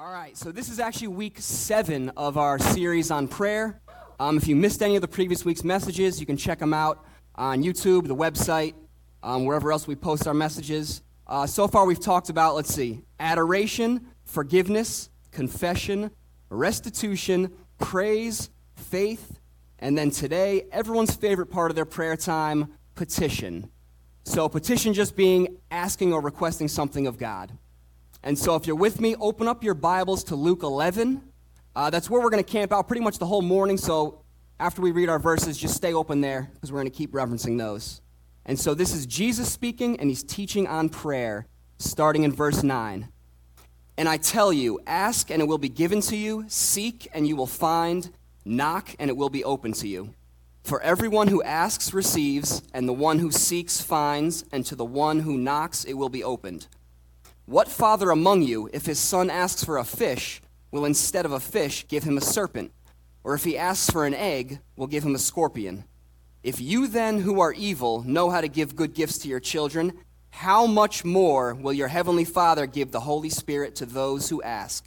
All right, so this is actually week seven of our series on prayer. Um, if you missed any of the previous week's messages, you can check them out on YouTube, the website, um, wherever else we post our messages. Uh, so far, we've talked about, let's see, adoration, forgiveness, confession, restitution, praise, faith, and then today, everyone's favorite part of their prayer time, petition. So, petition just being asking or requesting something of God. And so, if you're with me, open up your Bibles to Luke 11. Uh, that's where we're going to camp out pretty much the whole morning. So, after we read our verses, just stay open there because we're going to keep referencing those. And so, this is Jesus speaking, and he's teaching on prayer, starting in verse 9. And I tell you, ask, and it will be given to you, seek, and you will find, knock, and it will be open to you. For everyone who asks receives, and the one who seeks finds, and to the one who knocks it will be opened. What father among you, if his son asks for a fish, will instead of a fish give him a serpent? Or if he asks for an egg, will give him a scorpion? If you then, who are evil, know how to give good gifts to your children, how much more will your heavenly Father give the Holy Spirit to those who ask?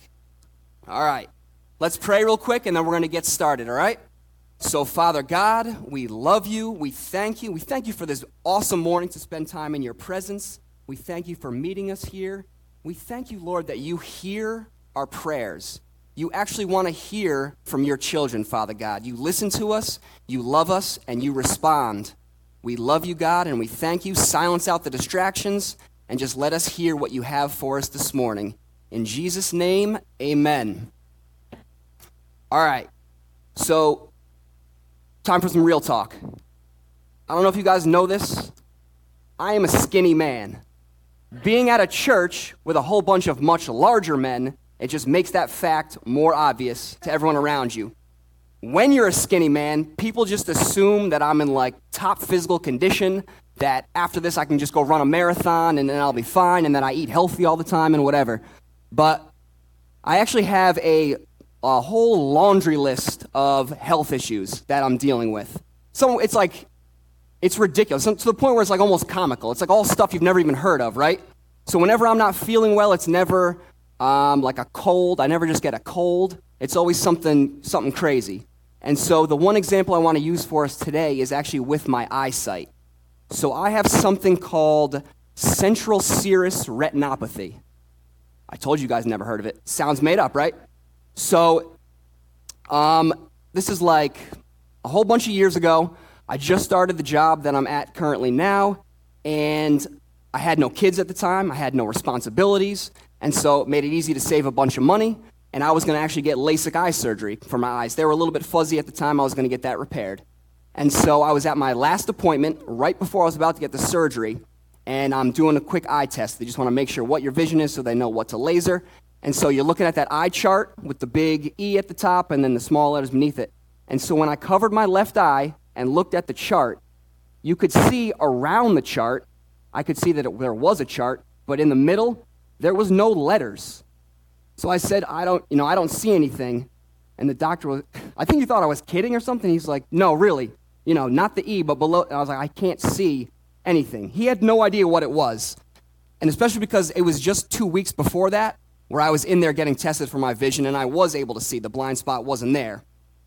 All right, let's pray real quick and then we're going to get started, all right? So, Father God, we love you. We thank you. We thank you for this awesome morning to spend time in your presence. We thank you for meeting us here. We thank you, Lord, that you hear our prayers. You actually want to hear from your children, Father God. You listen to us, you love us, and you respond. We love you, God, and we thank you. Silence out the distractions and just let us hear what you have for us this morning. In Jesus' name, amen. All right, so time for some real talk. I don't know if you guys know this. I am a skinny man being at a church with a whole bunch of much larger men, it just makes that fact more obvious to everyone around you. When you're a skinny man, people just assume that I'm in like top physical condition, that after this I can just go run a marathon and then I'll be fine, and that I eat healthy all the time and whatever. But I actually have a, a whole laundry list of health issues that I'm dealing with. So it's like it's ridiculous to the point where it's like almost comical. It's like all stuff you've never even heard of, right? So whenever I'm not feeling well, it's never um, like a cold. I never just get a cold. It's always something something crazy. And so the one example I want to use for us today is actually with my eyesight. So I have something called central serous retinopathy. I told you guys never heard of it. Sounds made up, right? So um, this is like a whole bunch of years ago. I just started the job that I'm at currently now, and I had no kids at the time, I had no responsibilities, and so it made it easy to save a bunch of money. And I was going to actually get LASIK eye surgery for my eyes. They were a little bit fuzzy at the time. I was going to get that repaired. And so I was at my last appointment right before I was about to get the surgery, and I'm doing a quick eye test. They just want to make sure what your vision is so they know what to laser. And so you're looking at that eye chart with the big E at the top and then the small letters beneath it. And so when I covered my left eye, and looked at the chart, you could see around the chart, I could see that it, there was a chart, but in the middle, there was no letters. So I said, I don't, you know, I don't see anything. And the doctor was, I think he thought I was kidding or something. He's like, no, really, you know, not the E, but below. And I was like, I can't see anything. He had no idea what it was. And especially because it was just two weeks before that where I was in there getting tested for my vision and I was able to see. The blind spot wasn't there.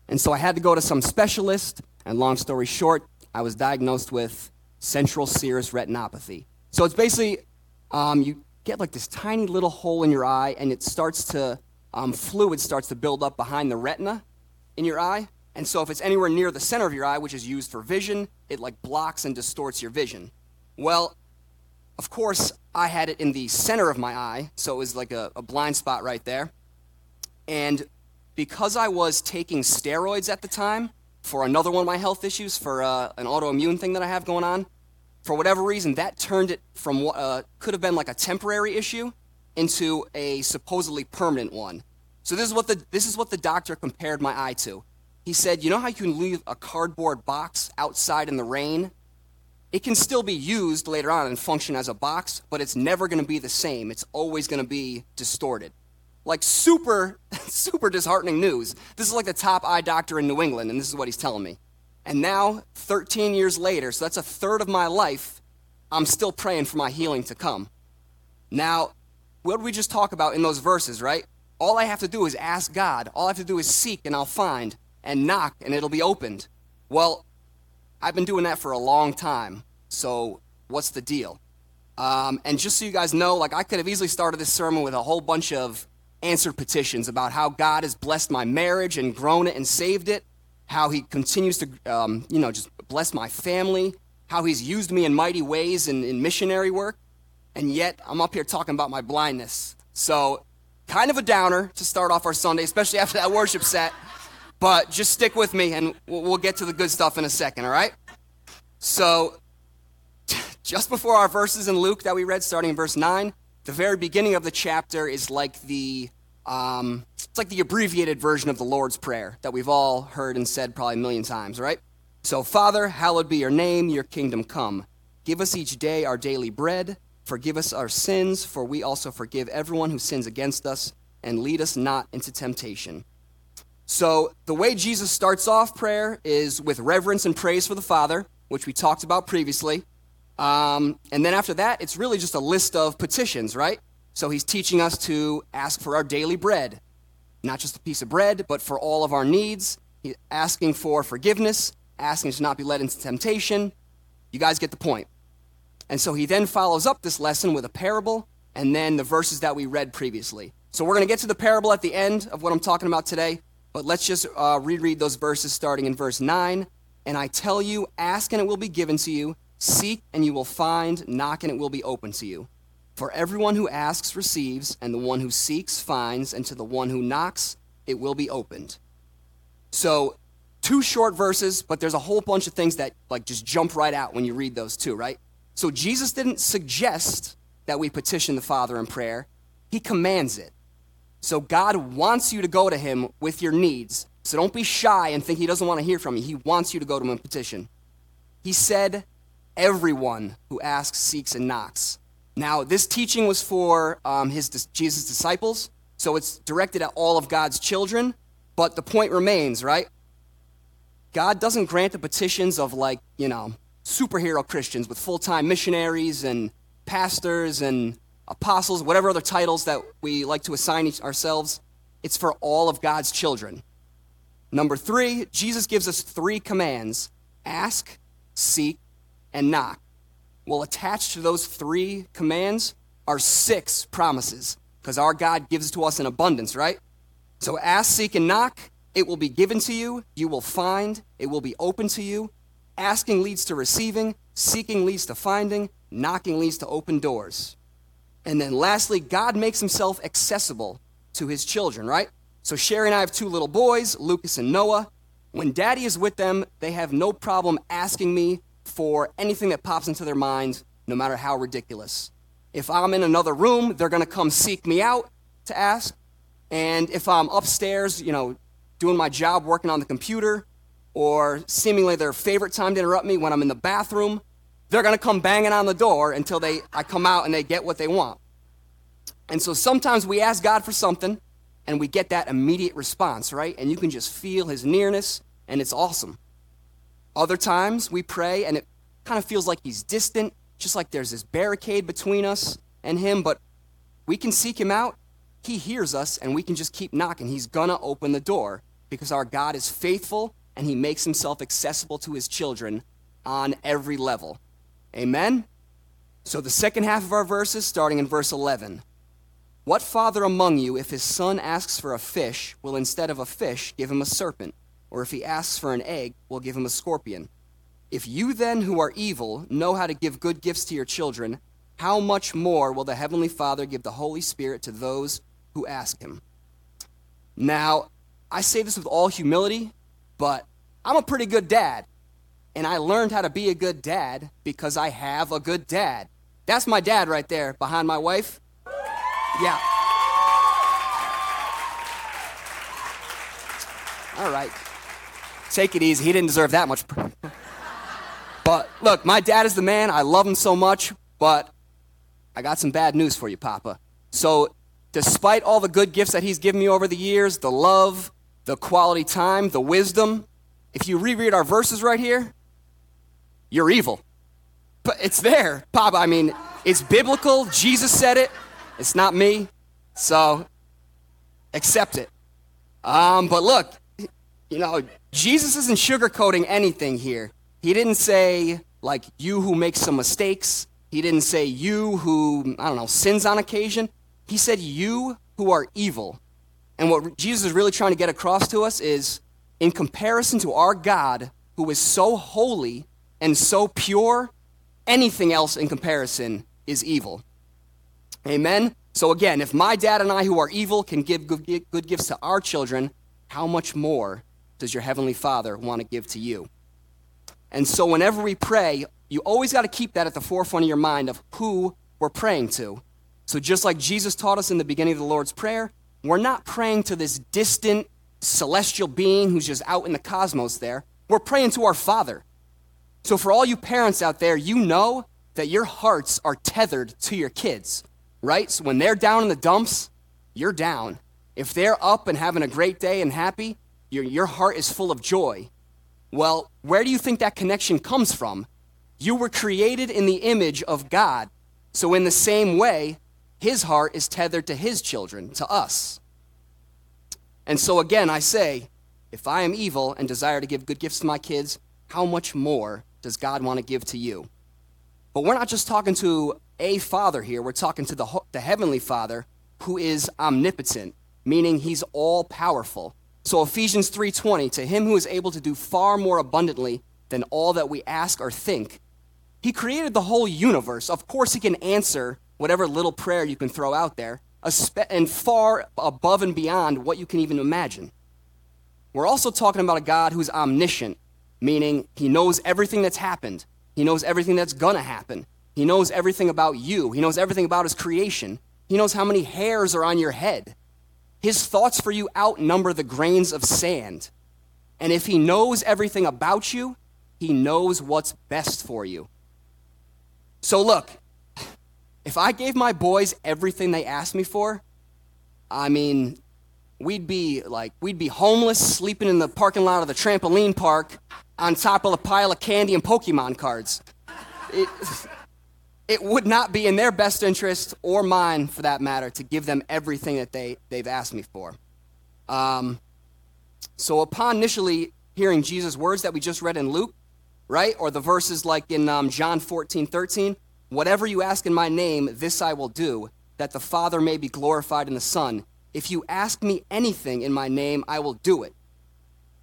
And so I had to go to some specialist and long story short, I was diagnosed with central serous retinopathy. So it's basically um, you get like this tiny little hole in your eye, and it starts to um, fluid starts to build up behind the retina in your eye. And so if it's anywhere near the center of your eye, which is used for vision, it like blocks and distorts your vision. Well, of course, I had it in the center of my eye, so it was like a, a blind spot right there. And because I was taking steroids at the time, for another one of my health issues, for uh, an autoimmune thing that I have going on. For whatever reason, that turned it from what uh, could have been like a temporary issue into a supposedly permanent one. So this is what the this is what the doctor compared my eye to. He said, "You know how you can leave a cardboard box outside in the rain? It can still be used later on and function as a box, but it's never going to be the same. It's always going to be distorted." Like super, super disheartening news. This is like the top eye doctor in New England, and this is what he's telling me. And now, 13 years later, so that's a third of my life, I'm still praying for my healing to come. Now, what did we just talk about in those verses, right? all I have to do is ask God. All I have to do is seek and I'll find, and knock and it'll be opened. Well, I've been doing that for a long time. So what's the deal? Um, and just so you guys know, like I could have easily started this sermon with a whole bunch of answered petitions about how God has blessed my marriage and grown it and saved it, how He continues to, um, you know, just bless my family, how He's used me in mighty ways in, in missionary work, and yet I'm up here talking about my blindness. So, kind of a downer to start off our Sunday, especially after that worship set. But just stick with me, and we'll, we'll get to the good stuff in a second. All right? So, just before our verses in Luke that we read, starting in verse 9, the very beginning of the chapter is like the um, it's like the abbreviated version of the Lord's Prayer that we've all heard and said probably a million times, right? So, Father, hallowed be your name, your kingdom come. Give us each day our daily bread. Forgive us our sins, for we also forgive everyone who sins against us, and lead us not into temptation. So, the way Jesus starts off prayer is with reverence and praise for the Father, which we talked about previously. Um, and then after that, it's really just a list of petitions, right? So he's teaching us to ask for our daily bread, not just a piece of bread, but for all of our needs. He's asking for forgiveness, asking to not be led into temptation. You guys get the point. And so he then follows up this lesson with a parable and then the verses that we read previously. So we're going to get to the parable at the end of what I'm talking about today, but let's just uh, reread those verses starting in verse 9. And I tell you, ask and it will be given to you Seek and you will find, knock and it will be open to you. For everyone who asks receives, and the one who seeks finds, and to the one who knocks it will be opened. So, two short verses, but there's a whole bunch of things that like just jump right out when you read those two, right? So Jesus didn't suggest that we petition the Father in prayer. He commands it. So God wants you to go to him with your needs. So don't be shy and think he doesn't want to hear from you. He wants you to go to him and petition. He said, everyone who asks, seeks, and knocks. Now, this teaching was for um, his Jesus' disciples, so it's directed at all of God's children. But the point remains, right? God doesn't grant the petitions of like you know superhero Christians with full-time missionaries and pastors and apostles, whatever other titles that we like to assign ourselves. It's for all of God's children. Number three, Jesus gives us three commands: ask, seek, and knock. Well, attached to those three commands are six promises, because our God gives to us in abundance, right? So ask, seek, and knock. It will be given to you. You will find. It will be open to you. Asking leads to receiving. Seeking leads to finding. Knocking leads to open doors. And then lastly, God makes himself accessible to his children, right? So Sherry and I have two little boys, Lucas and Noah. When daddy is with them, they have no problem asking me for anything that pops into their mind, no matter how ridiculous. If I'm in another room, they're going to come seek me out to ask. And if I'm upstairs, you know, doing my job, working on the computer, or seemingly their favorite time to interrupt me when I'm in the bathroom, they're going to come banging on the door until they, I come out and they get what they want. And so sometimes we ask God for something and we get that immediate response, right? And you can just feel his nearness and it's awesome. Other times we pray and it kind of feels like he's distant, just like there's this barricade between us and him, but we can seek him out. He hears us and we can just keep knocking. He's going to open the door because our God is faithful and he makes himself accessible to his children on every level. Amen? So, the second half of our verses, starting in verse 11. What father among you, if his son asks for a fish, will instead of a fish give him a serpent? Or if he asks for an egg, we'll give him a scorpion. If you then, who are evil, know how to give good gifts to your children, how much more will the Heavenly Father give the Holy Spirit to those who ask him? Now, I say this with all humility, but I'm a pretty good dad. And I learned how to be a good dad because I have a good dad. That's my dad right there behind my wife. Yeah. All right. Take it easy. He didn't deserve that much. but look, my dad is the man. I love him so much, but I got some bad news for you, Papa. So, despite all the good gifts that he's given me over the years the love, the quality time, the wisdom if you reread our verses right here, you're evil. But it's there, Papa. I mean, it's biblical. Jesus said it. It's not me. So, accept it. Um, but look, you know, Jesus isn't sugarcoating anything here. He didn't say, like, you who make some mistakes. He didn't say, you who, I don't know, sins on occasion. He said, you who are evil. And what Jesus is really trying to get across to us is, in comparison to our God, who is so holy and so pure, anything else in comparison is evil. Amen? So, again, if my dad and I, who are evil, can give good gifts to our children, how much more does your Heavenly Father want to give to you? And so, whenever we pray, you always got to keep that at the forefront of your mind of who we're praying to. So, just like Jesus taught us in the beginning of the Lord's Prayer, we're not praying to this distant celestial being who's just out in the cosmos there. We're praying to our Father. So, for all you parents out there, you know that your hearts are tethered to your kids, right? So, when they're down in the dumps, you're down. If they're up and having a great day and happy, your, your heart is full of joy. Well, where do you think that connection comes from? You were created in the image of God. So, in the same way, his heart is tethered to his children, to us. And so, again, I say, if I am evil and desire to give good gifts to my kids, how much more does God want to give to you? But we're not just talking to a father here, we're talking to the, the heavenly father who is omnipotent, meaning he's all powerful. So Ephesians 3:20, to him who is able to do far more abundantly than all that we ask or think. He created the whole universe. Of course he can answer whatever little prayer you can throw out there, and far above and beyond what you can even imagine. We're also talking about a God who's omniscient, meaning he knows everything that's happened. He knows everything that's going to happen. He knows everything about you. He knows everything about his creation. He knows how many hairs are on your head. His thoughts for you outnumber the grains of sand. And if he knows everything about you, he knows what's best for you. So, look, if I gave my boys everything they asked me for, I mean, we'd be like, we'd be homeless, sleeping in the parking lot of the trampoline park on top of a pile of candy and Pokemon cards. It, it would not be in their best interest or mine, for that matter, to give them everything that they, they've asked me for. Um, so, upon initially hearing Jesus' words that we just read in Luke, right, or the verses like in um, John 14, 13, whatever you ask in my name, this I will do, that the Father may be glorified in the Son. If you ask me anything in my name, I will do it.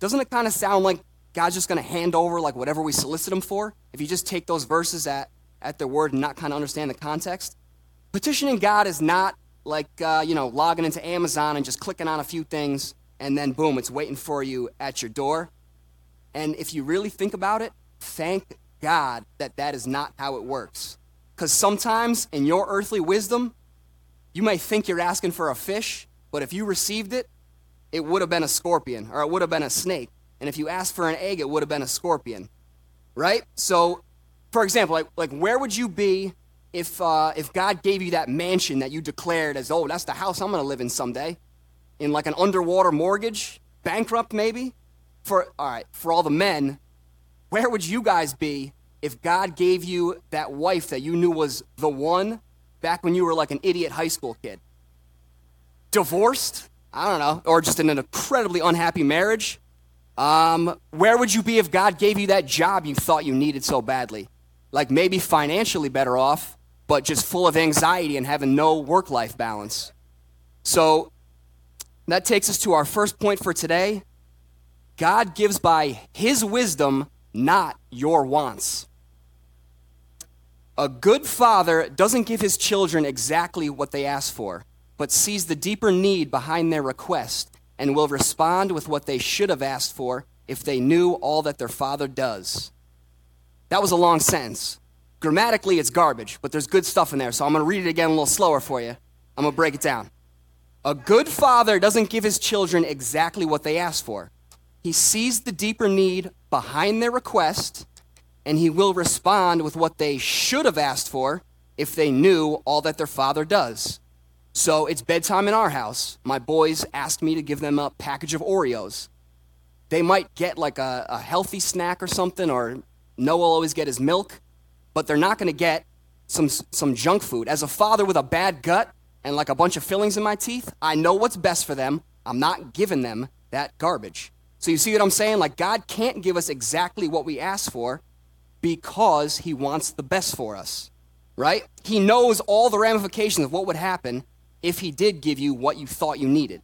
Doesn't it kind of sound like God's just going to hand over like whatever we solicit him for? If you just take those verses at at their word and not kind of understand the context. Petitioning God is not like, uh, you know, logging into Amazon and just clicking on a few things and then boom, it's waiting for you at your door. And if you really think about it, thank God that that is not how it works. Because sometimes in your earthly wisdom, you may think you're asking for a fish, but if you received it, it would have been a scorpion or it would have been a snake. And if you asked for an egg, it would have been a scorpion. Right? So for example, like, like where would you be if, uh, if God gave you that mansion that you declared as, oh, that's the house I'm going to live in someday? In like an underwater mortgage? Bankrupt, maybe? For, all right, for all the men, where would you guys be if God gave you that wife that you knew was the one back when you were like an idiot high school kid? Divorced? I don't know. Or just in an incredibly unhappy marriage? Um, where would you be if God gave you that job you thought you needed so badly? Like maybe financially better off, but just full of anxiety and having no work life balance. So that takes us to our first point for today. God gives by his wisdom, not your wants. A good father doesn't give his children exactly what they ask for, but sees the deeper need behind their request and will respond with what they should have asked for if they knew all that their father does. That was a long sentence. Grammatically, it's garbage, but there's good stuff in there, so I'm going to read it again a little slower for you. I'm going to break it down. A good father doesn't give his children exactly what they ask for. He sees the deeper need behind their request, and he will respond with what they should have asked for if they knew all that their father does. So it's bedtime in our house. My boys asked me to give them a package of Oreos. They might get like a, a healthy snack or something, or Noah will always get his milk, but they're not going to get some, some junk food. As a father with a bad gut, and like a bunch of fillings in my teeth, I know what's best for them. I'm not giving them that garbage. So you see what I'm saying? Like God can't give us exactly what we ask for because he wants the best for us. Right? He knows all the ramifications of what would happen if he did give you what you thought you needed.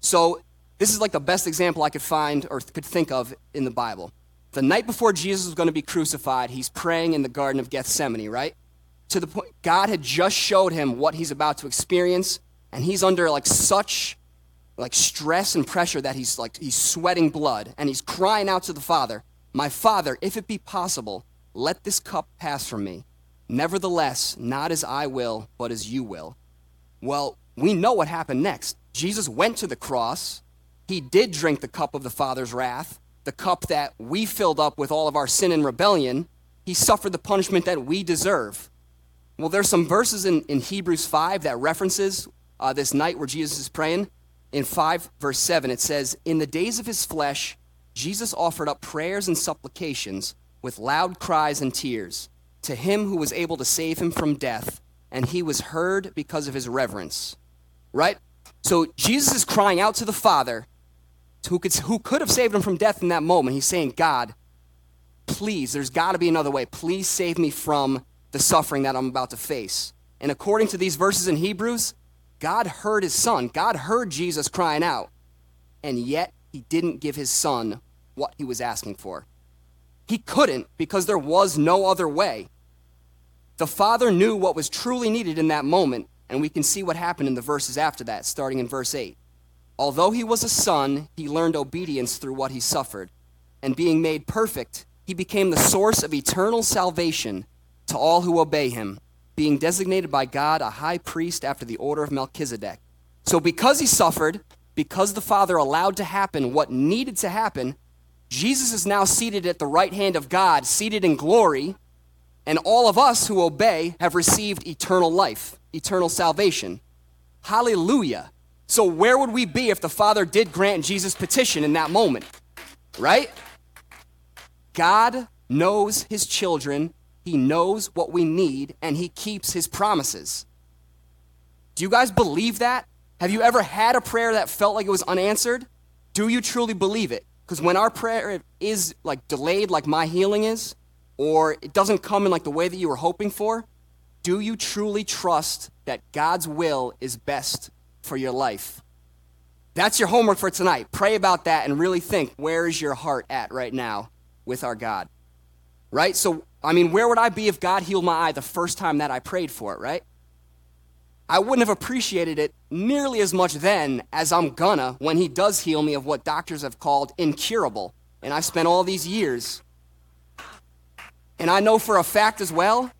So this is like the best example I could find or could think of in the Bible. The night before Jesus was going to be crucified, he's praying in the Garden of Gethsemane, right? To the point, God had just showed him what he's about to experience, and he's under like such like stress and pressure that he's like he's sweating blood and he's crying out to the father my father if it be possible let this cup pass from me. Nevertheless not as i will but as you will. Well we know what happened next. Jesus went to the cross. He did drink the cup of the father's wrath the cup that we filled up with all of our sin and rebellion he suffered the punishment that we deserve. Well there's some verses in, in hebrews 5 that references uh, this night where jesus is praying. In 5 verse 7 it says in the days of his flesh jesus offered up prayers and supplications with loud cries and tears to him who was able to save him from death and he was heard because of his reverence. Right? So jesus is crying out to the father who could, who could have saved him from death in that moment he's saying god please there's got to be another way please save me from the suffering that i'm about to face and according to these verses in hebrews God heard his son. God heard Jesus crying out. And yet, he didn't give his son what he was asking for. He couldn't because there was no other way. The father knew what was truly needed in that moment, and we can see what happened in the verses after that, starting in verse 8. Although he was a son, he learned obedience through what he suffered. And being made perfect, he became the source of eternal salvation to all who obey him being designated by God a high priest after the order of Melchizedek. So, because he suffered, because the Father allowed to happen what needed to happen, Jesus is now seated at the right hand of God, seated in glory, and all of us who obey have received eternal life, eternal salvation. Hallelujah. So, where would we be if the Father did grant Jesus' petition in that moment? Right? God knows his children he knows what we need and He keeps His promises. Do you guys believe that? Have you ever had a prayer that felt like it was unanswered? Do you truly believe it? Because when our prayer is like delayed, like my healing is, or it doesn't come in like the way that you were hoping for, do you truly trust that God's will is best for your life? That's your homework for tonight. Pray about that and really think where is your heart at right now with our God? Right? So I mean, where would I be if God healed my eye the first time that I prayed for it, right? I wouldn't have appreciated it nearly as much then as I'm gonna when He does heal me of what doctors have called incurable. And I spent all these years. And I know for a fact as well,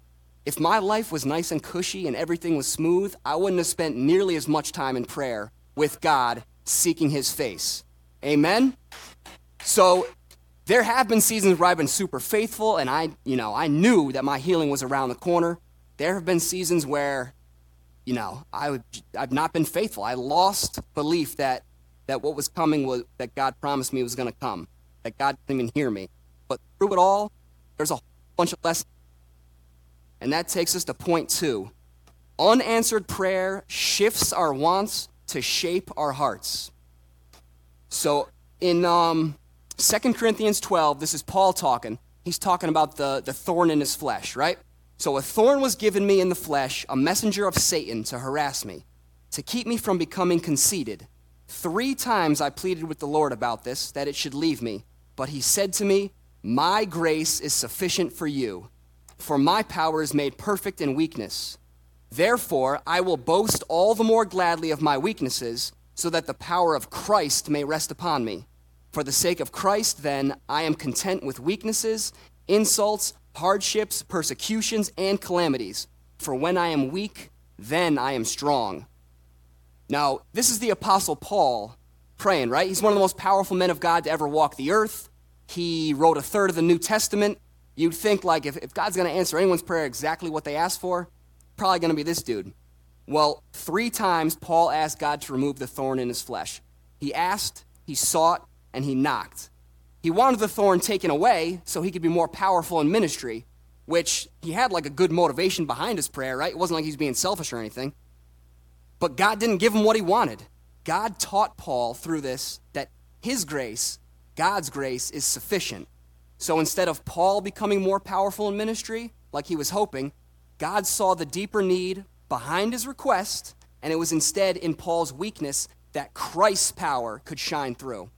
if my life was nice and cushy and everything was smooth, I wouldn't have spent nearly as much time in prayer with God seeking His face. Amen? So there have been seasons where I've been super faithful and I, you know, I knew that my healing was around the corner. There have been seasons where, you know, I would, I've not been faithful. I lost belief that, that what was coming was, that God promised me was going to come, that God didn't even hear me. But through it all, there's a bunch of lessons. And that takes us to point two. Unanswered prayer shifts our wants to shape our hearts. So in um, 2 Corinthians 12, this is Paul talking. He's talking about the, the thorn in his flesh, right? So a thorn was given me in the flesh, a messenger of Satan to harass me, to keep me from becoming conceited. Three times I pleaded with the Lord about this, that it should leave me. But he said to me, My grace is sufficient for you, for my power is made perfect in weakness. Therefore, I will boast all the more gladly of my weaknesses, so that the power of Christ may rest upon me. For the sake of Christ, then, I am content with weaknesses, insults, hardships, persecutions, and calamities. For when I am weak, then I am strong. Now, this is the Apostle Paul praying, right? He's one of the most powerful men of God to ever walk the earth. He wrote a third of the New Testament. You'd think, like, if, if God's going to answer anyone's prayer exactly what they asked for, probably going to be this dude. Well, three times Paul asked God to remove the thorn in his flesh. He asked, he sought, and he knocked. He wanted the thorn taken away so he could be more powerful in ministry, which he had like a good motivation behind his prayer, right? It wasn't like he's being selfish or anything. But God didn't give him what he wanted. God taught Paul through this that his grace, God's grace, is sufficient. So instead of Paul becoming more powerful in ministry, like he was hoping, God saw the deeper need behind his request, and it was instead in Paul's weakness that Christ's power could shine through.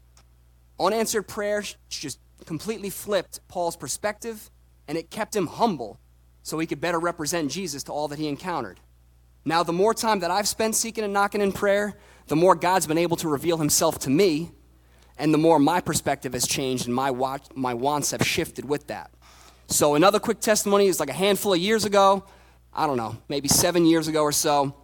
Unanswered prayer just completely flipped Paul's perspective, and it kept him humble so he could better represent Jesus to all that he encountered. Now, the more time that I've spent seeking and knocking in prayer, the more God's been able to reveal himself to me, and the more my perspective has changed and my, my wants have shifted with that. So, another quick testimony is like a handful of years ago, I don't know, maybe seven years ago or so,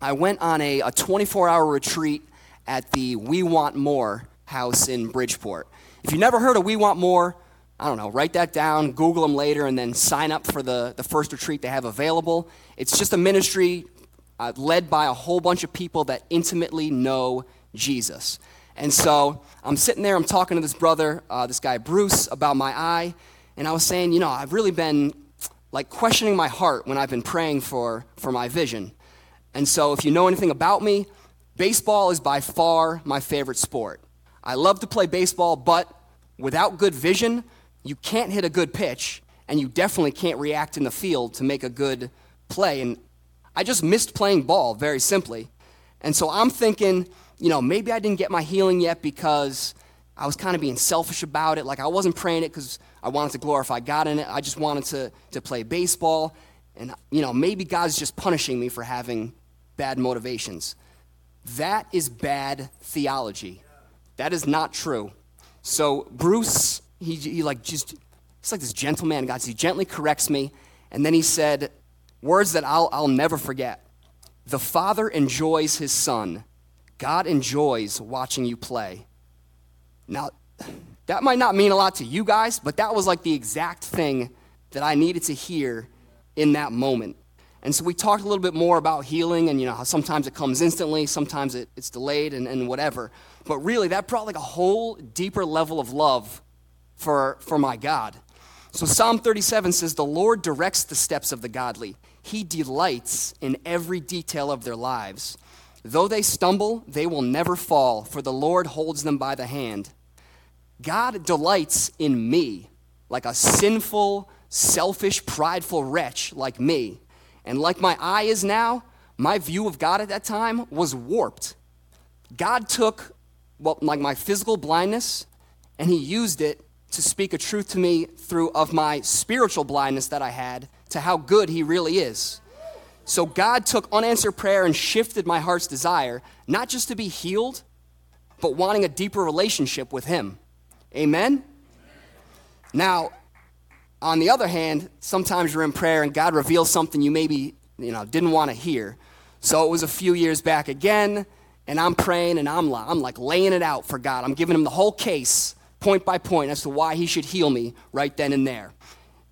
I went on a 24 hour retreat at the We Want More house in Bridgeport. If you've never heard of We Want More, I don't know, write that down, Google them later, and then sign up for the, the first retreat they have available. It's just a ministry uh, led by a whole bunch of people that intimately know Jesus. And so I'm sitting there, I'm talking to this brother, uh, this guy Bruce, about my eye, and I was saying, you know, I've really been like questioning my heart when I've been praying for, for my vision. And so if you know anything about me, baseball is by far my favorite sport. I love to play baseball, but without good vision, you can't hit a good pitch, and you definitely can't react in the field to make a good play. And I just missed playing ball, very simply. And so I'm thinking, you know, maybe I didn't get my healing yet because I was kind of being selfish about it. Like I wasn't praying it because I wanted to glorify God in it. I just wanted to, to play baseball. And, you know, maybe God's just punishing me for having bad motivations. That is bad theology. That is not true. So Bruce, he, he like just, he's like this gentleman God. He gently corrects me. And then he said words that I'll, I'll never forget. The Father enjoys his Son. God enjoys watching you play. Now, that might not mean a lot to you guys, but that was like the exact thing that I needed to hear in that moment. And so we talked a little bit more about healing and you know how sometimes it comes instantly, sometimes it, it's delayed and, and whatever. But really that brought like a whole deeper level of love for, for my God. So Psalm 37 says, The Lord directs the steps of the godly. He delights in every detail of their lives. Though they stumble, they will never fall, for the Lord holds them by the hand. God delights in me, like a sinful, selfish, prideful wretch like me. And like my eye is now, my view of God at that time was warped. God took well, like my physical blindness and he used it to speak a truth to me through of my spiritual blindness that I had to how good he really is. So God took unanswered prayer and shifted my heart's desire, not just to be healed, but wanting a deeper relationship with him. Amen? Now, on the other hand, sometimes you're in prayer and God reveals something you maybe, you know, didn't want to hear. So it was a few years back again, and I'm praying and I'm, I'm like laying it out for God. I'm giving him the whole case, point by point, as to why he should heal me right then and there.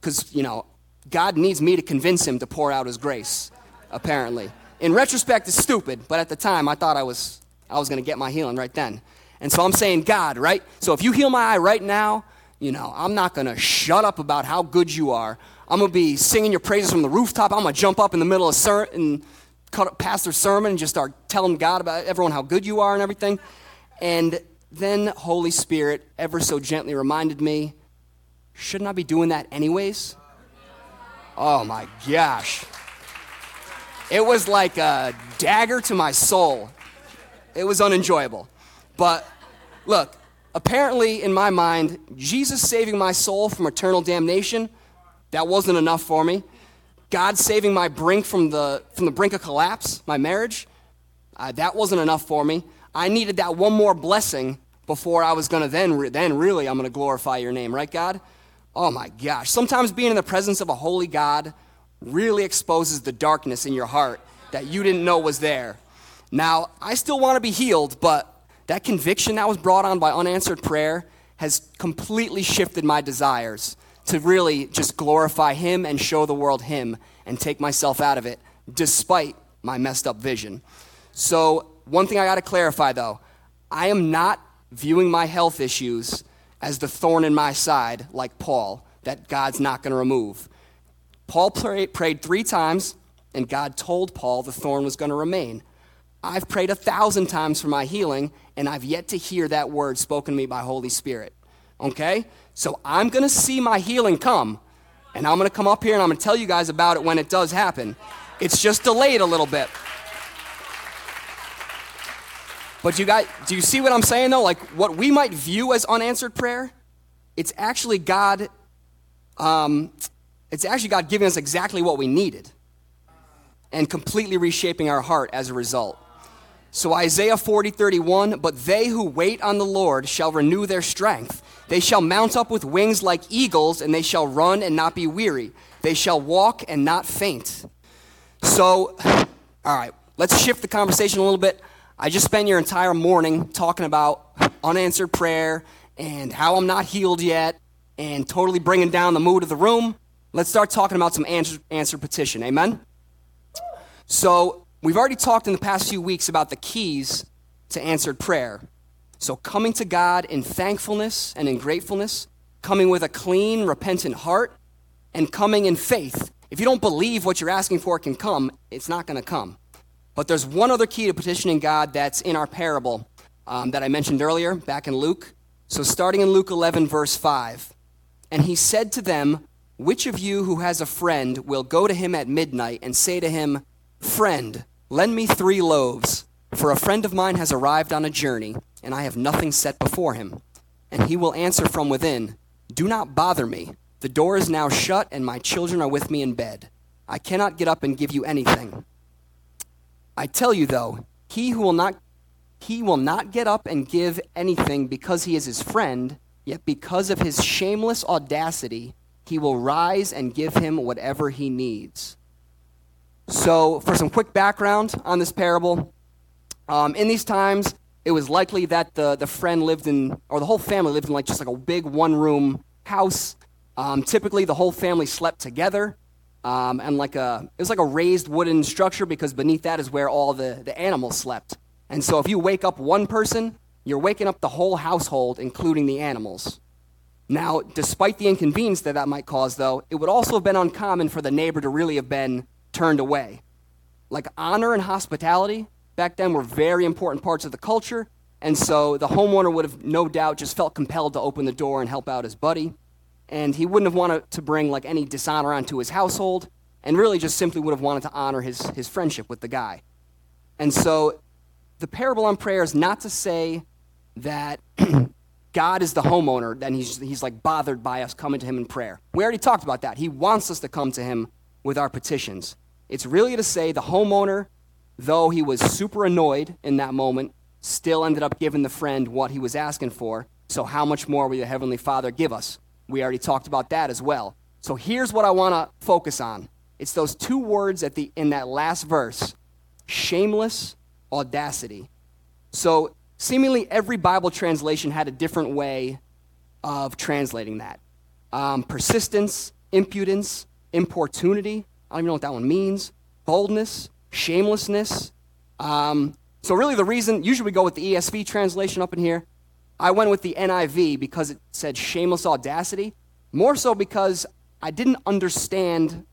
Because, you know, God needs me to convince him to pour out his grace, apparently. In retrospect, it's stupid, but at the time, I thought I was, I was going to get my healing right then. And so I'm saying, God, right? So if you heal my eye right now, you know, I'm not going to shut up about how good you are. I'm going to be singing your praises from the rooftop. I'm going to jump up in the middle of ser- and cut pastor's sermon and just start telling God about everyone how good you are and everything. And then Holy Spirit ever so gently reminded me, shouldn't I be doing that anyways? Oh my gosh. It was like a dagger to my soul. It was unenjoyable. But look, apparently in my mind, Jesus saving my soul from eternal damnation, that wasn't enough for me. God saving my brink from the, from the brink of collapse, my marriage, uh, that wasn't enough for me. I needed that one more blessing before I was going to then, re- then really, I'm going to glorify your name, right, God? Oh my gosh. Sometimes being in the presence of a holy God really exposes the darkness in your heart that you didn't know was there. Now, I still want to be healed, but that conviction that was brought on by unanswered prayer has completely shifted my desires to really just glorify Him and show the world Him and take myself out of it, despite my messed up vision. So, one thing I got to clarify though I am not viewing my health issues as the thorn in my side, like Paul, that God's not going to remove. Paul pray, prayed three times, and God told Paul the thorn was going to remain. I've prayed a thousand times for my healing, and I've yet to hear that word spoken to me by Holy Spirit. Okay? So I'm going to see my healing come, and I'm going to come up here and I'm going to tell you guys about it when it does happen. It's just delayed a little bit. But you guys, do you see what I'm saying though? Like what we might view as unanswered prayer, it's actually God. Um, it's actually God giving us exactly what we needed, and completely reshaping our heart as a result. So Isaiah 40, 31, but they who wait on the Lord shall renew their strength. They shall mount up with wings like eagles, and they shall run and not be weary. They shall walk and not faint. So, all right, let's shift the conversation a little bit. I just spent your entire morning talking about unanswered prayer and how I'm not healed yet and totally bringing down the mood of the room. Let's start talking about some answer, answered petition. Amen? So, We've already talked in the past few weeks about the keys to answered prayer. So, coming to God in thankfulness and in gratefulness, coming with a clean, repentant heart, and coming in faith. If you don't believe what you're asking for can come, it's not going to come. But there's one other key to petitioning God that's in our parable um, that I mentioned earlier, back in Luke. So, starting in Luke 11, verse 5. And he said to them, Which of you who has a friend will go to him at midnight and say to him, Friend, Lend me three loaves, for a friend of mine has arrived on a journey, and I have nothing set before him. And he will answer from within, Do not bother me. The door is now shut, and my children are with me in bed. I cannot get up and give you anything. I tell you, though, he who will not he will not get up and give anything because he is his friend, yet because of his shameless audacity, he will rise and give him whatever he needs. So, for some quick background on this parable, um, in these times, it was likely that the, the friend lived in, or the whole family lived in like just like a big one room house. Um, typically, the whole family slept together. Um, and like a, it was like a raised wooden structure because beneath that is where all the, the animals slept. And so if you wake up one person, you're waking up the whole household, including the animals. Now, despite the inconvenience that that might cause, though, it would also have been uncommon for the neighbor to really have been turned away. Like honor and hospitality back then were very important parts of the culture, and so the homeowner would have no doubt just felt compelled to open the door and help out his buddy. And he wouldn't have wanted to bring like any dishonor onto his household, and really just simply would have wanted to honor his, his friendship with the guy. And so the parable on prayer is not to say that God is the homeowner, then he's, he's like bothered by us coming to him in prayer. We already talked about that. He wants us to come to him with our petitions. It's really to say the homeowner, though he was super annoyed in that moment, still ended up giving the friend what he was asking for. So, how much more will the Heavenly Father give us? We already talked about that as well. So, here's what I want to focus on it's those two words at the, in that last verse shameless audacity. So, seemingly every Bible translation had a different way of translating that um, persistence, impudence, importunity. I don't even know what that one means. Boldness, shamelessness. Um, so, really, the reason, usually we go with the ESV translation up in here. I went with the NIV because it said shameless audacity, more so because I didn't understand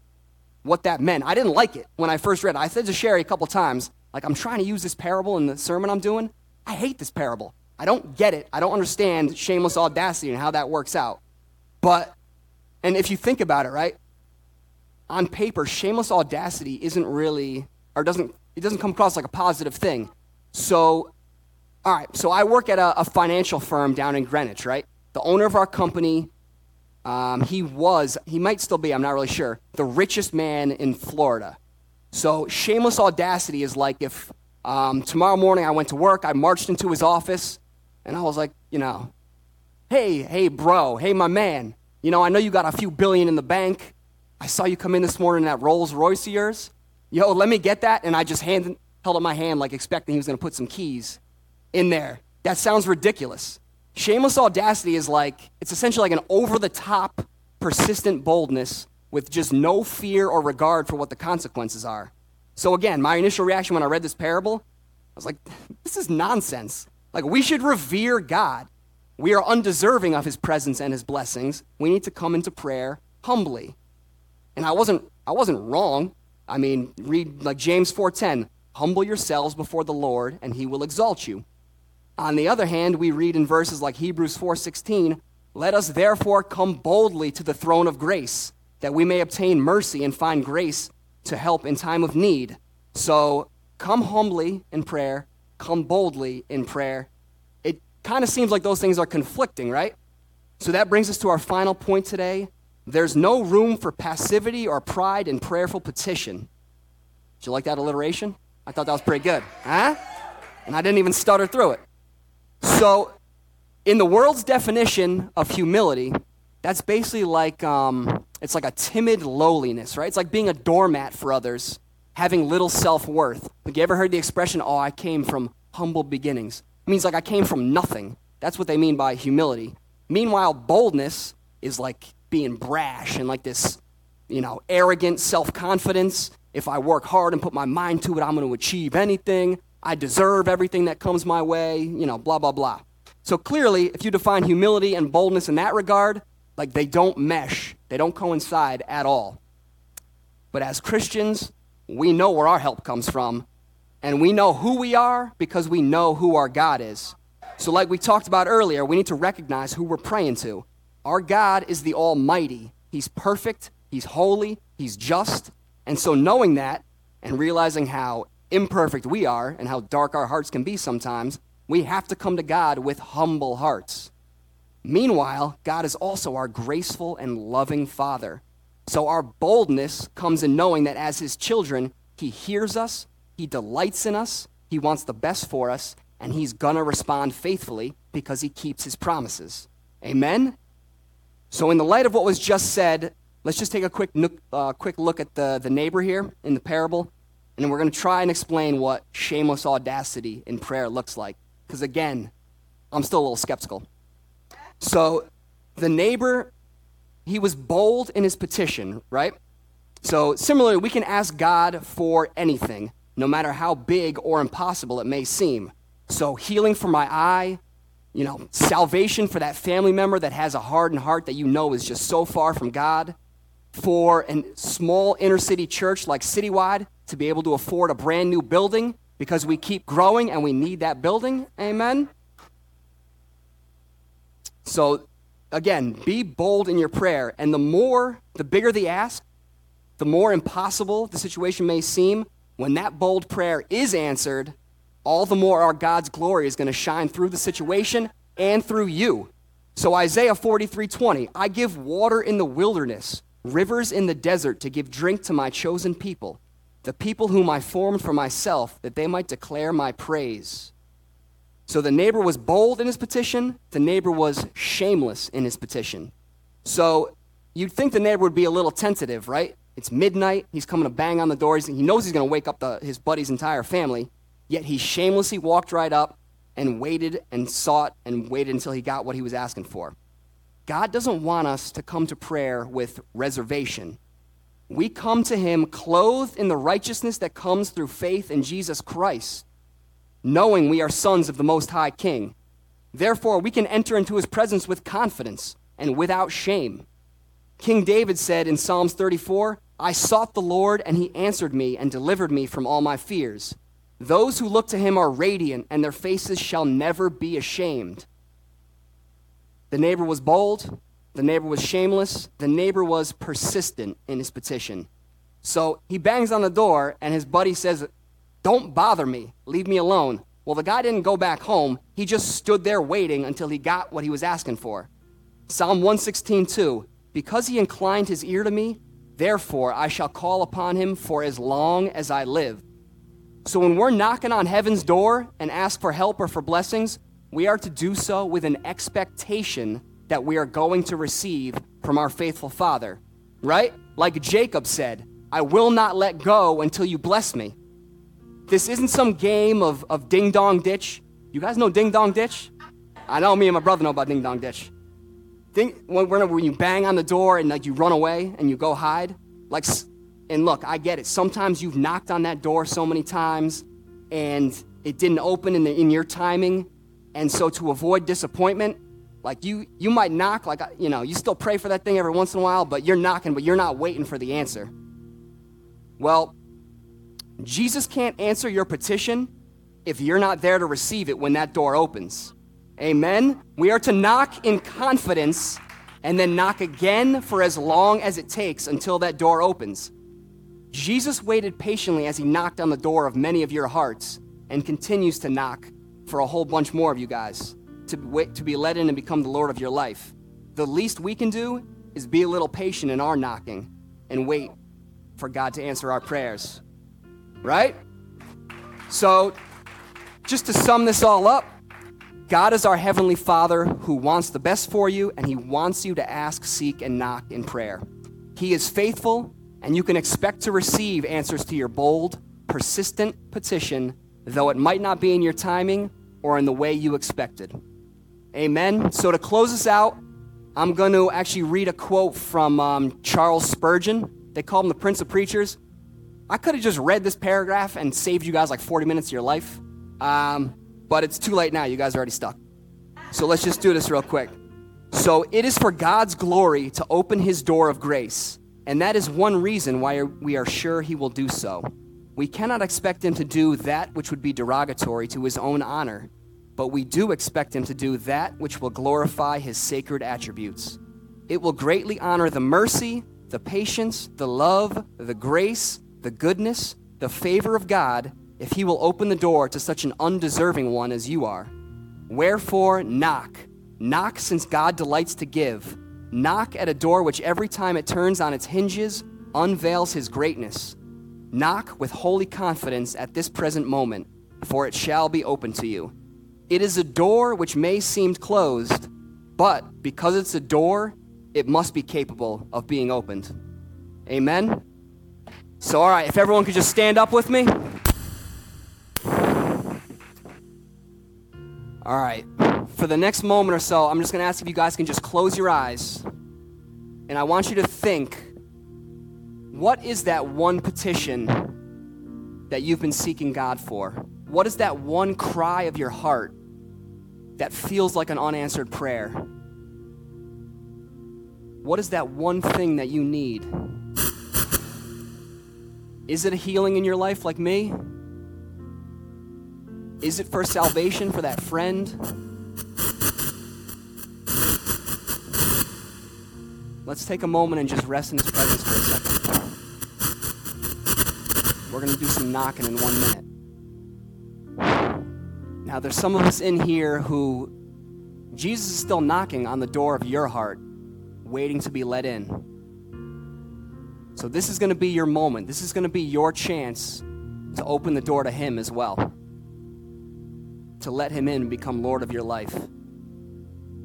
what that meant. I didn't like it when I first read it. I said to Sherry a couple times, like, I'm trying to use this parable in the sermon I'm doing. I hate this parable. I don't get it. I don't understand shameless audacity and how that works out. But, and if you think about it, right? on paper, shameless audacity isn't really, or doesn't, it doesn't come across like a positive thing. So, all right, so I work at a, a financial firm down in Greenwich, right? The owner of our company, um, he was, he might still be, I'm not really sure, the richest man in Florida. So, shameless audacity is like if um, tomorrow morning I went to work, I marched into his office, and I was like, you know, hey, hey, bro, hey, my man, you know, I know you got a few billion in the bank. I saw you come in this morning in that Rolls Royce of yours. Yo, let me get that. And I just hand, held up my hand like expecting he was going to put some keys in there. That sounds ridiculous. Shameless audacity is like, it's essentially like an over the top, persistent boldness with just no fear or regard for what the consequences are. So, again, my initial reaction when I read this parable, I was like, this is nonsense. Like, we should revere God. We are undeserving of his presence and his blessings. We need to come into prayer humbly. And I wasn't, I wasn't wrong. I mean, read like James 4:10. Humble yourselves before the Lord, and he will exalt you. On the other hand, we read in verses like Hebrews 4:16, "Let us therefore come boldly to the throne of grace, that we may obtain mercy and find grace to help in time of need." So, come humbly in prayer, come boldly in prayer. It kind of seems like those things are conflicting, right? So that brings us to our final point today. There's no room for passivity or pride in prayerful petition. Did you like that alliteration? I thought that was pretty good. Huh? And I didn't even stutter through it. So, in the world's definition of humility, that's basically like um, it's like a timid lowliness, right? It's like being a doormat for others, having little self worth. Have you ever heard the expression, "Oh, I came from humble beginnings"? It means like I came from nothing. That's what they mean by humility. Meanwhile, boldness is like being brash and like this, you know, arrogant self confidence if I work hard and put my mind to it, I'm going to achieve anything. I deserve everything that comes my way, you know, blah, blah, blah. So clearly, if you define humility and boldness in that regard, like they don't mesh, they don't coincide at all. But as Christians, we know where our help comes from, and we know who we are because we know who our God is. So, like we talked about earlier, we need to recognize who we're praying to. Our God is the Almighty. He's perfect, He's holy, He's just, and so, knowing that and realizing how imperfect we are and how dark our hearts can be sometimes, we have to come to God with humble hearts. Meanwhile, God is also our graceful and loving Father. So, our boldness comes in knowing that as His children, He hears us, He delights in us, He wants the best for us, and He's going to respond faithfully because He keeps His promises. Amen? So, in the light of what was just said, Let's just take a quick, uh, quick look at the, the neighbor here in the parable, and then we're going to try and explain what shameless audacity in prayer looks like. Because again, I'm still a little skeptical. So, the neighbor, he was bold in his petition, right? So, similarly, we can ask God for anything, no matter how big or impossible it may seem. So, healing for my eye, you know, salvation for that family member that has a hardened heart that you know is just so far from God, for a small inner city church like Citywide to be able to afford a brand new building because we keep growing and we need that building. Amen. So, again, be bold in your prayer. And the more, the bigger the ask, the more impossible the situation may seem, when that bold prayer is answered, all the more our God's glory is going to shine through the situation and through you. So Isaiah 43:20, I give water in the wilderness rivers in the desert to give drink to my chosen people, the people whom I formed for myself, that they might declare my praise. So the neighbor was bold in his petition, the neighbor was shameless in his petition. So you'd think the neighbor would be a little tentative, right? It's midnight, he's coming to bang on the door, he knows he's going to wake up the, his buddy's entire family, yet he shamelessly walked right up and waited and sought and waited until he got what he was asking for. God doesn't want us to come to prayer with reservation. We come to Him clothed in the righteousness that comes through faith in Jesus Christ, knowing we are sons of the Most High King. Therefore, we can enter into His presence with confidence and without shame. King David said in Psalms 34 I sought the Lord, and He answered me and delivered me from all my fears. Those who look to Him are radiant, and their faces shall never be ashamed. The neighbor was bold. The neighbor was shameless. The neighbor was persistent in his petition. So he bangs on the door, and his buddy says, Don't bother me. Leave me alone. Well, the guy didn't go back home. He just stood there waiting until he got what he was asking for. Psalm 116, 2. Because he inclined his ear to me, therefore I shall call upon him for as long as I live. So when we're knocking on heaven's door and ask for help or for blessings, we are to do so with an expectation that we are going to receive from our faithful Father, right? Like Jacob said, I will not let go until you bless me. This isn't some game of, of ding dong ditch. You guys know ding dong ditch? I know me and my brother know about ding dong ditch. Ding, when, when you bang on the door and like you run away and you go hide, like, and look, I get it. Sometimes you've knocked on that door so many times and it didn't open in, the, in your timing and so to avoid disappointment, like you you might knock like you know, you still pray for that thing every once in a while, but you're knocking but you're not waiting for the answer. Well, Jesus can't answer your petition if you're not there to receive it when that door opens. Amen? We are to knock in confidence and then knock again for as long as it takes until that door opens. Jesus waited patiently as he knocked on the door of many of your hearts and continues to knock for a whole bunch more of you guys to, wait, to be let in and become the Lord of your life. The least we can do is be a little patient in our knocking and wait for God to answer our prayers. Right? So, just to sum this all up, God is our Heavenly Father who wants the best for you, and He wants you to ask, seek, and knock in prayer. He is faithful, and you can expect to receive answers to your bold, persistent petition, though it might not be in your timing or in the way you expected. Amen. So, to close us out, I'm going to actually read a quote from um, Charles Spurgeon. They call him the Prince of Preachers. I could have just read this paragraph and saved you guys like 40 minutes of your life, um, but it's too late now. You guys are already stuck. So let's just do this real quick. So, it is for God's glory to open his door of grace, and that is one reason why we are sure he will do so. We cannot expect him to do that which would be derogatory to his own honor but we do expect him to do that which will glorify his sacred attributes. It will greatly honor the mercy, the patience, the love, the grace, the goodness, the favor of God if he will open the door to such an undeserving one as you are. Wherefore, knock. Knock since God delights to give. Knock at a door which every time it turns on its hinges unveils his greatness. Knock with holy confidence at this present moment, for it shall be open to you. It is a door which may seem closed, but because it's a door, it must be capable of being opened. Amen? So, all right, if everyone could just stand up with me. All right, for the next moment or so, I'm just going to ask if you guys can just close your eyes. And I want you to think what is that one petition that you've been seeking God for? What is that one cry of your heart that feels like an unanswered prayer? What is that one thing that you need? Is it a healing in your life like me? Is it for salvation for that friend? Let's take a moment and just rest in His presence for a second. We're going to do some knocking in one minute. Now, there's some of us in here who Jesus is still knocking on the door of your heart, waiting to be let in. So, this is going to be your moment. This is going to be your chance to open the door to Him as well, to let Him in and become Lord of your life.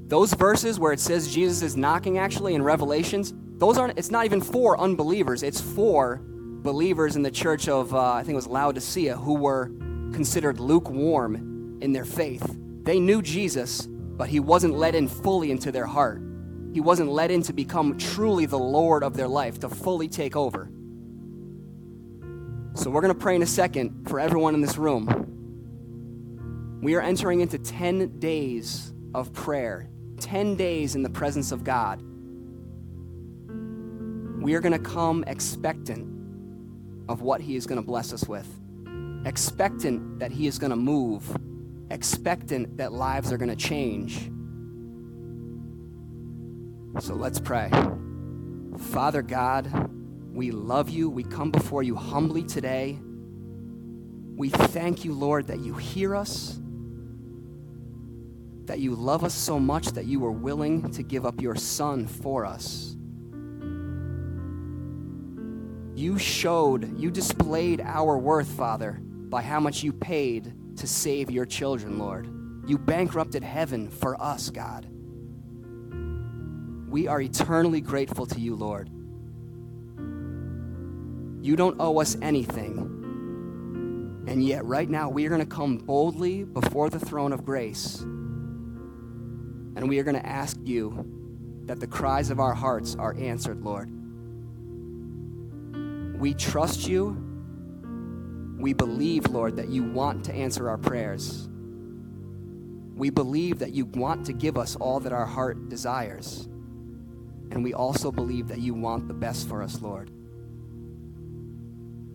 Those verses where it says Jesus is knocking, actually, in Revelations, those aren't, it's not even for unbelievers, it's for believers in the church of, uh, I think it was Laodicea, who were considered lukewarm in their faith. They knew Jesus, but he wasn't let in fully into their heart. He wasn't let in to become truly the Lord of their life, to fully take over. So we're going to pray in a second for everyone in this room. We are entering into 10 days of prayer, 10 days in the presence of God. We are going to come expectant of what He is going to bless us with, expectant that He is going to move expectant that lives are going to change. So let's pray. Father God, we love you. We come before you humbly today. We thank you, Lord, that you hear us, that you love us so much that you were willing to give up your Son for us. You showed, you displayed our worth, Father, by how much you paid to save your children, Lord. You bankrupted heaven for us, God. We are eternally grateful to you, Lord. You don't owe us anything. And yet, right now, we are going to come boldly before the throne of grace. And we are going to ask you that the cries of our hearts are answered, Lord. We trust you we believe, Lord, that you want to answer our prayers. We believe that you want to give us all that our heart desires. And we also believe that you want the best for us, Lord.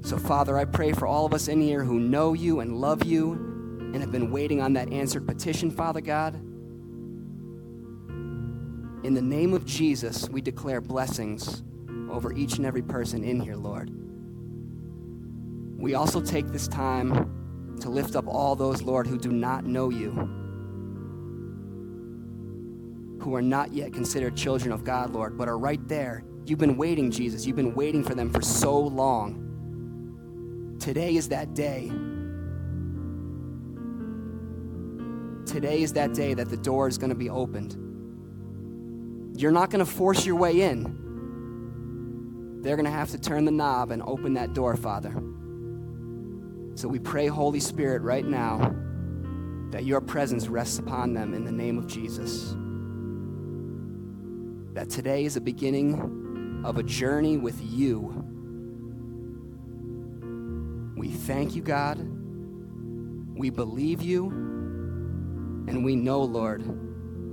So, Father, I pray for all of us in here who know you and love you and have been waiting on that answered petition, Father God. In the name of Jesus, we declare blessings over each and every person in here, Lord. We also take this time to lift up all those, Lord, who do not know you, who are not yet considered children of God, Lord, but are right there. You've been waiting, Jesus. You've been waiting for them for so long. Today is that day. Today is that day that the door is going to be opened. You're not going to force your way in. They're going to have to turn the knob and open that door, Father. So we pray, Holy Spirit, right now, that your presence rests upon them in the name of Jesus. That today is a beginning of a journey with you we thank you, God. We believe you. And we know, Lord,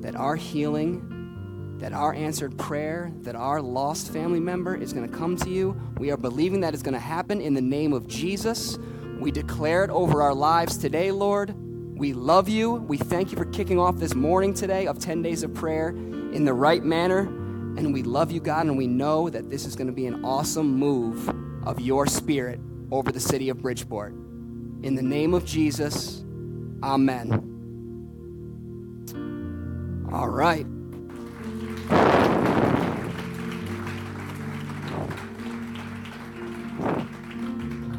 that our healing, that our answered prayer, that our lost family member is going to come to you. We are believing that is going to happen in the name of Jesus. We declare it over our lives today, Lord. We love you. We thank you for kicking off this morning today of 10 days of prayer in the right manner. And we love you, God, and we know that this is going to be an awesome move of your spirit over the city of Bridgeport. In the name of Jesus, amen. All right.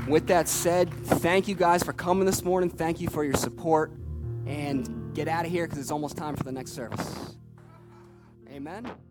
With that said, thank you guys for coming this morning. Thank you for your support. And get out of here because it's almost time for the next service. Amen.